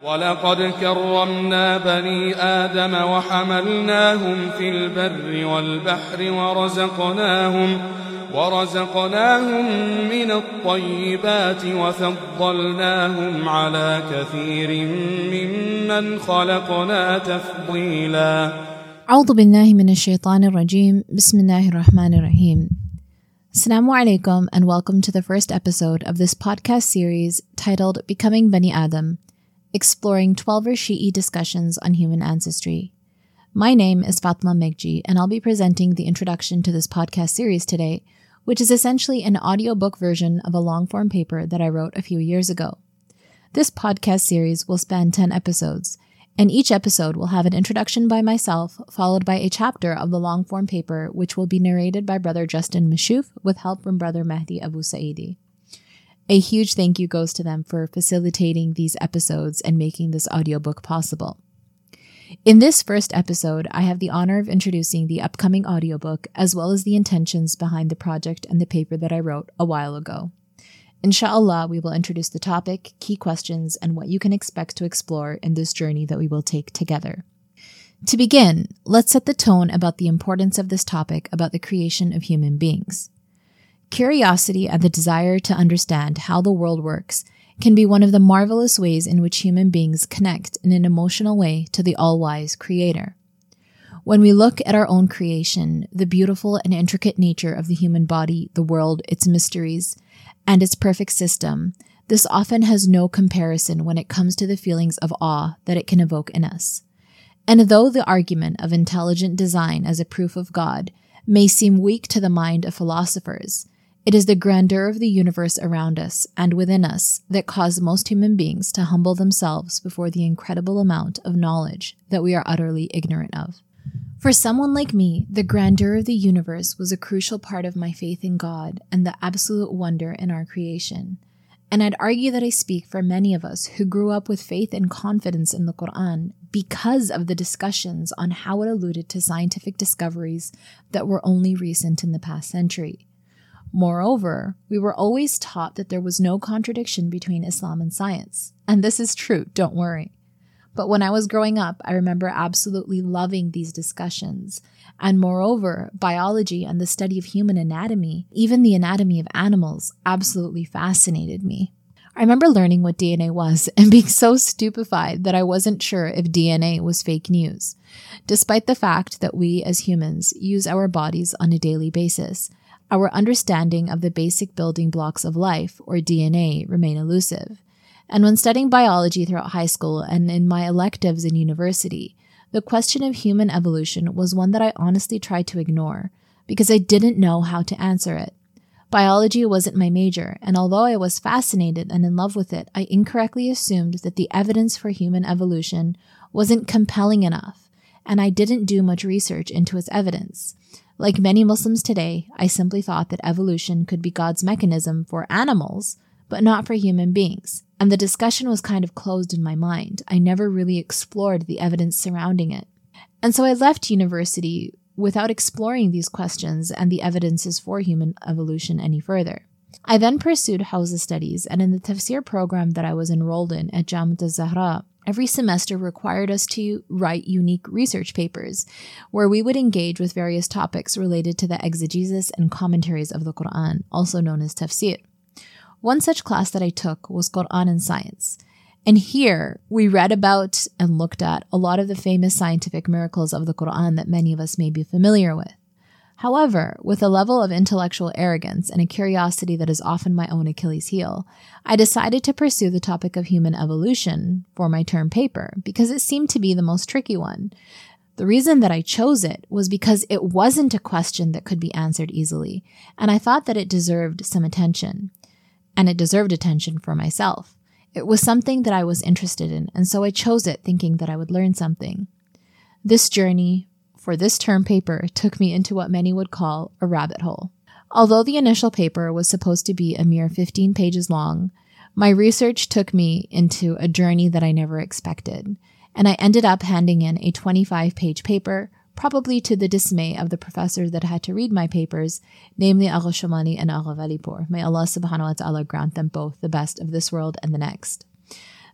ولقد كرمنا بني آدم وحملناهم في البر والبحر ورزقناهم ورزقناهم من الطيبات وفضلناهم على كثير ممن خلقنا تفضيلا. أعوذ بالله من الشيطان الرجيم. بسم الله الرحمن الرحيم. Assalamu alaikum and welcome to the first episode of this podcast series titled Becoming Bani Adam – exploring 12 Shi'i discussions on human ancestry. My name is Fatemah Meghji, and I'll be presenting the introduction to this podcast series today, which is essentially an audiobook version of a long form paper that I wrote a few years ago. This podcast series will span 10 episodes, and each episode will have an introduction by myself, followed by a chapter of the long form paper, which will be narrated by Brother Justin Mashouf with help from Brother Mahdi Abu Saidi. A huge thank you goes to them for facilitating these episodes and making this audiobook possible. In this first episode, I have the honor of introducing the upcoming audiobook as well as the intentions behind the project and the paper that I wrote a while ago. Inshallah, we will introduce the topic, key questions, and what you can expect to explore in this journey that we will take together. To begin, let's set the tone about the importance of this topic about the creation of human beings. Curiosity and the desire to understand how the world works can be one of the marvelous ways in which human beings connect in an emotional way to the all wise Creator. When we look at our own creation, the beautiful and intricate nature of the human body, the world, its mysteries, and its perfect system, this often has no comparison when it comes to the feelings of awe that it can evoke in us. And though the argument of intelligent design as a proof of God may seem weak to the mind of philosophers, it is the grandeur of the universe around us and within us that cause most human beings to humble themselves before the incredible amount of knowledge that we are utterly ignorant of. For someone like me, the grandeur of the universe was a crucial part of my faith in God and the absolute wonder in our creation. And I'd argue that I speak for many of us who grew up with faith and confidence in the Quran because of the discussions on how it alluded to scientific discoveries that were only recent in the past century. Moreover, we were always taught that there was no contradiction between Islam and science. And this is true, don't worry. But when I was growing up, I remember absolutely loving these discussions. And moreover, biology and the study of human anatomy, even the anatomy of animals, absolutely fascinated me. I remember learning what DNA was and being so stupefied that I wasn't sure if DNA was fake news, despite the fact that we as humans use our bodies on a daily basis our understanding of the basic building blocks of life, or DNA, remain elusive. And when studying biology throughout high school and in my electives in university, the question of human evolution was one that I honestly tried to ignore because I didn't know how to answer it. Biology wasn't my major, and although I was fascinated and in love with it, I incorrectly assumed that the evidence for human evolution wasn't compelling enough, and I didn't do much research into its evidence. Like many Muslims today, I simply thought that evolution could be God's mechanism for animals, but not for human beings. And the discussion was kind of closed in my mind. I never really explored the evidence surrounding it. And so I left university without exploring these questions and the evidences for human evolution any further. I then pursued Hawza studies, and in the tafsir program that I was enrolled in at Jamiat al-Zahra, every semester required us to write unique research papers where we would engage with various topics related to the exegesis and commentaries of the Quran, also known as tafsir. One such class that I took was Quran and Science. And here we read about and looked at a lot of the famous scientific miracles of the Quran that many of us may be familiar with. However, with a level of intellectual arrogance and a curiosity that is often my own Achilles heel, I decided to pursue the topic of human evolution for my term paper because it seemed to be the most tricky one. The reason that I chose it was because it wasn't a question that could be answered easily, and I thought that it deserved some attention. And it deserved attention for myself. It was something that I was interested in, and so I chose it thinking that I would learn something. This journey for this term paper took me into what many would call a rabbit hole. Although the initial paper was supposed to be a mere 15 pages long, my research took me into a journey that I never expected, and I ended up handing in a 25 page paper, probably to the dismay of the professors that had to read my papers, namely Agha Shamani and Agha Valipur. May Allah subhanahu wa ta'ala grant them both the best of this world and the next.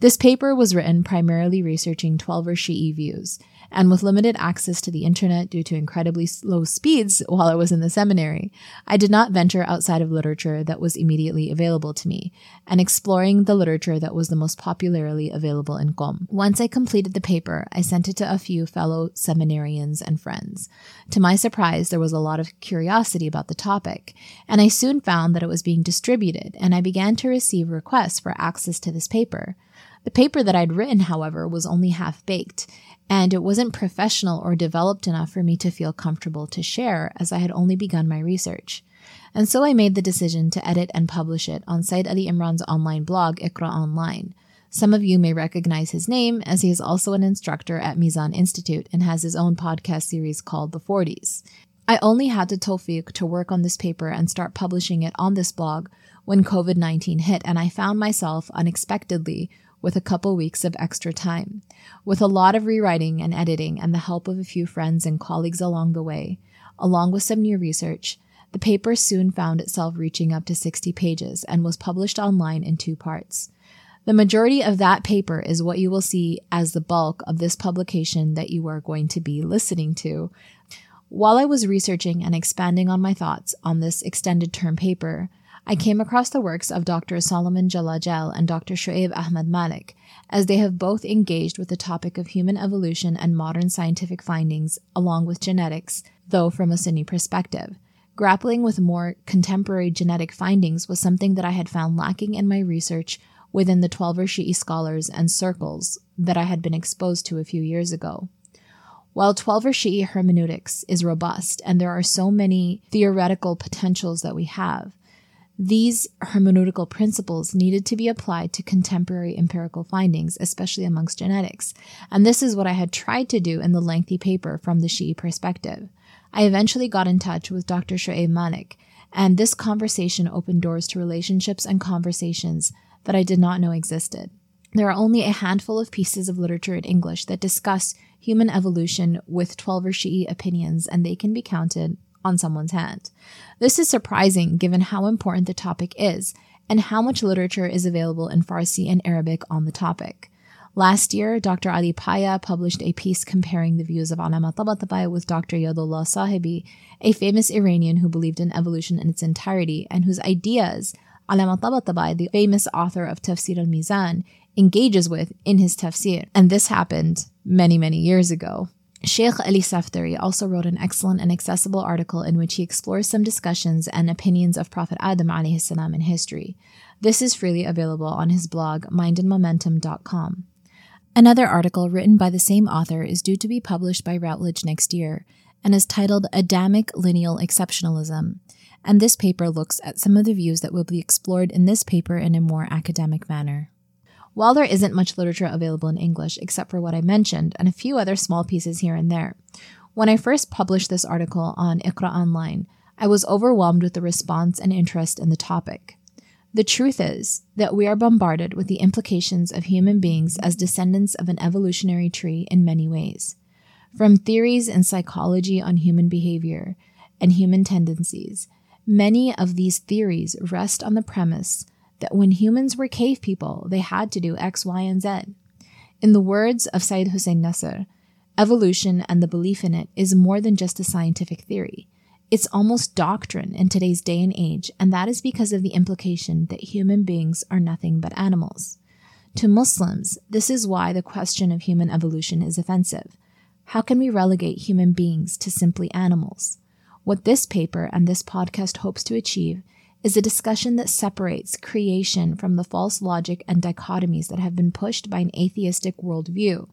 This paper was written primarily researching Twelver Shi'i views, and with limited access to the internet due to incredibly slow speeds while I was in the seminary, I did not venture outside of literature that was immediately available to me, and exploring the literature that was the most popularly available in Qom. Once I completed the paper, I sent it to a few fellow seminarians and friends. To my surprise, there was a lot of curiosity about the topic, and I soon found that it was being distributed, and I began to receive requests for access to this paper. The paper that I'd written, however, was only half baked, and it wasn't professional or developed enough for me to feel comfortable to share as I had only begun my research. And so I made the decision to edit and publish it on Sayyid Ali Imran's online blog, Iqra Online. Some of you may recognize his name as he is also an instructor at Mizan Institute and has his own podcast series called The 40s. I only had the tawfiq to work on this paper and start publishing it on this blog when COVID 19 hit, and I found myself unexpectedly with a couple weeks of extra time. With a lot of rewriting and editing and the help of a few friends and colleagues along the way, along with some new research, the paper soon found itself reaching up to 60 pages and was published online in two parts. The majority of that paper is what you will see as the bulk of this publication that you are going to be listening to. While I was researching and expanding on my thoughts on this extended term paper, I came across the works of Dr. Solomon Jalajel and Dr. Shoaib Ahmed Malik, as they have both engaged with the topic of human evolution and modern scientific findings, along with genetics, though from a Sunni perspective. Grappling with more contemporary genetic findings was something that I had found lacking in my research within the Twelver Shi'i scholars and circles that I had been exposed to a few years ago. While Twelver Shi'i hermeneutics is robust and there are so many theoretical potentials that we have, these hermeneutical principles needed to be applied to contemporary empirical findings, especially amongst genetics, and this is what I had tried to do in the lengthy paper from the Shi'i perspective. I eventually got in touch with Dr. Shoaib Malik, and this conversation opened doors to relationships and conversations that I did not know existed. There are only a handful of pieces of literature in English that discuss human evolution with Twelver Shi'i opinions, and they can be counted on someone's hand. This is surprising given how important the topic is and how much literature is available in Farsi and Arabic on the topic. Last year, Dr. Ali Paya published a piece comparing the views of Allama Tabatabai with Dr. Yadullah Sahabi, a famous Iranian who believed in evolution in its entirety and whose ideas Allama Tabatabai, the famous author of Tafsir al-Mizan, engages with in his tafsir. And this happened many, many years ago. Sheikh Ali Safdari also wrote an excellent and accessible article in which he explores some discussions and opinions of Prophet Adam salam in history. This is freely available on his blog, mindinmomentum.com. Another article written by the same author is due to be published by Routledge next year and is titled Adamic Lineal Exceptionalism. And this paper looks at some of the views that will be explored in this paper in a more academic manner. While there isn't much literature available in English except for what I mentioned and a few other small pieces here and there, when I first published this article on Iqra Online, I was overwhelmed with the response and interest in the topic. The truth is that we are bombarded with the implications of human beings as descendants of an evolutionary tree in many ways. From theories in psychology on human behavior and human tendencies, many of these theories rest on the premise that when humans were cave people, they had to do X, Y, and Z. In the words of Sayyid Hussein Nasr, evolution and the belief in it is more than just a scientific theory. It's almost doctrine in today's day and age, and that is because of the implication that human beings are nothing but animals. To Muslims, this is why the question of human evolution is offensive. How can we relegate human beings to simply animals? What this paper and this podcast hopes to achieve is a discussion that separates creation from the false logic and dichotomies that have been pushed by an atheistic worldview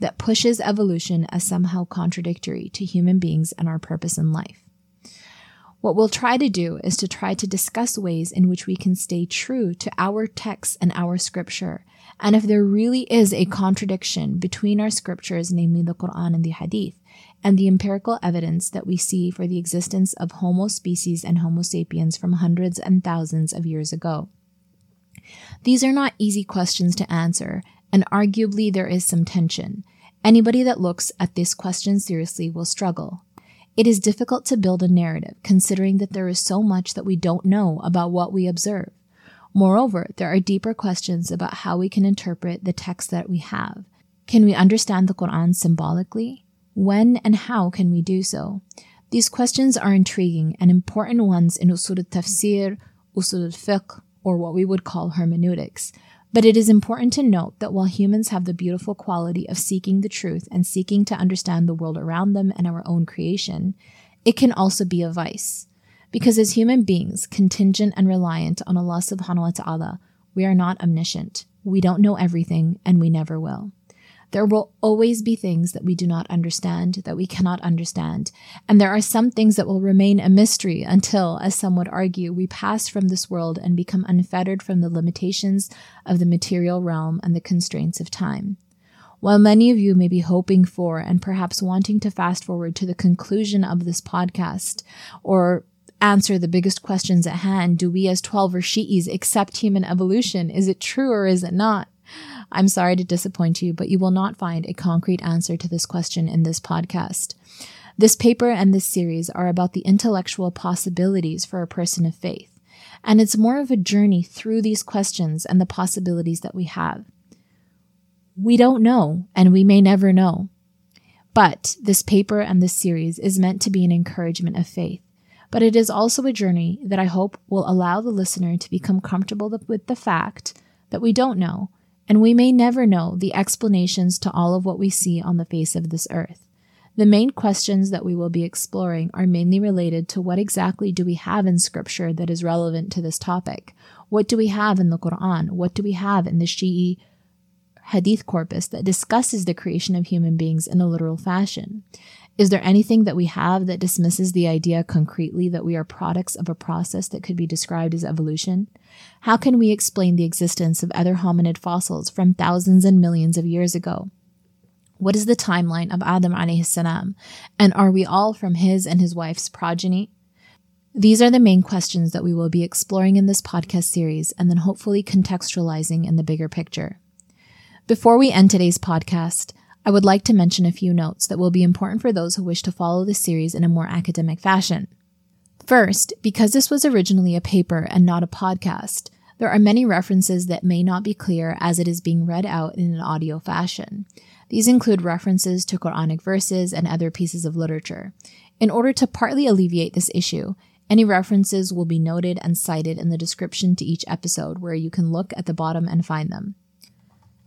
that pushes evolution as somehow contradictory to human beings and our purpose in life. What we'll try to do is to try to discuss ways in which we can stay true to our text and our scripture, and if there really is a contradiction between our scriptures, namely the Quran and the Hadith, and the empirical evidence that we see for the existence of Homo species and Homo sapiens from hundreds and thousands of years ago. These are not easy questions to answer, and arguably there is some tension. Anybody that looks at this question seriously will struggle. It is difficult to build a narrative considering that there is so much that we don't know about what we observe. Moreover, there are deeper questions about how we can interpret the text that we have. Can we understand the Quran symbolically? When and how can we do so? These questions are intriguing and important ones in usul al-tafsir, usul al-fiqh, or what we would call hermeneutics. But it is important to note that while humans have the beautiful quality of seeking the truth and seeking to understand the world around them and our own creation, it can also be a vice. Because as human beings, contingent and reliant on Allah subhanahu wa ta'ala, we are not omniscient. We don't know everything, and we never will. There will always be things that we do not understand, that we cannot understand. And there are some things that will remain a mystery until, as some would argue, we pass from this world and become unfettered from the limitations of the material realm and the constraints of time. While many of you may be hoping for and perhaps wanting to fast forward to the conclusion of this podcast or answer the biggest questions at hand, do we as Twelver Shi'is accept human evolution? Is it true or is it not? I'm sorry to disappoint you, but you will not find a concrete answer to this question in this podcast. This paper and this series are about the intellectual possibilities for a person of faith, and it's more of a journey through these questions and the possibilities that we have. We don't know, and we may never know. But this paper and this series is meant to be an encouragement of faith. But it is also a journey that I hope will allow the listener to become comfortable with the fact that we don't know and we may never know the explanations to all of what we see on the face of this earth. The main questions that we will be exploring are mainly related to what exactly do we have in scripture that is relevant to this topic? What do we have in the Quran? What do we have in the Shi'i hadith corpus that discusses the creation of human beings in a literal fashion? Is there anything that we have that dismisses the idea concretely that we are products of a process that could be described as evolution? How can we explain the existence of other hominid fossils from thousands and millions of years ago? What is the timeline of Adam alayhi salam? And are we all from his and his wife's progeny? These are the main questions that we will be exploring in this podcast series and then hopefully contextualizing in the bigger picture. Before we end today's podcast, I would like to mention a few notes that will be important for those who wish to follow this series in a more academic fashion. First, because this was originally a paper and not a podcast, there are many references that may not be clear as it is being read out in an audio fashion. These include references to Quranic verses and other pieces of literature. In order to partly alleviate this issue, any references will be noted and cited in the description to each episode, where you can look at the bottom and find them.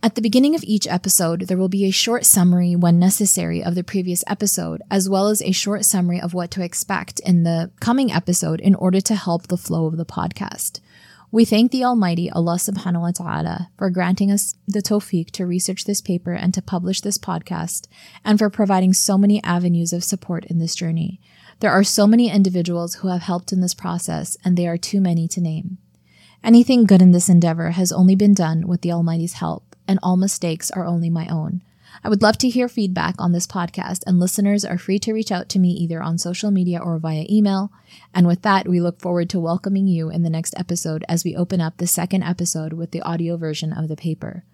At the beginning of each episode, there will be a short summary, when necessary, of the previous episode, as well as a short summary of what to expect in the coming episode in order to help the flow of the podcast. We thank the Almighty Allah subhanahu wa ta'ala for granting us the tawfiq to research this paper and to publish this podcast, and for providing so many avenues of support in this journey. There are so many individuals who have helped in this process, and they are too many to name. Anything good in this endeavor has only been done with the Almighty's help and all mistakes are only my own. I would love to hear feedback on this podcast, and listeners are free to reach out to me either on social media or via email. And with that, we look forward to welcoming you in the next episode as we open up the second episode with the audio version of the paper.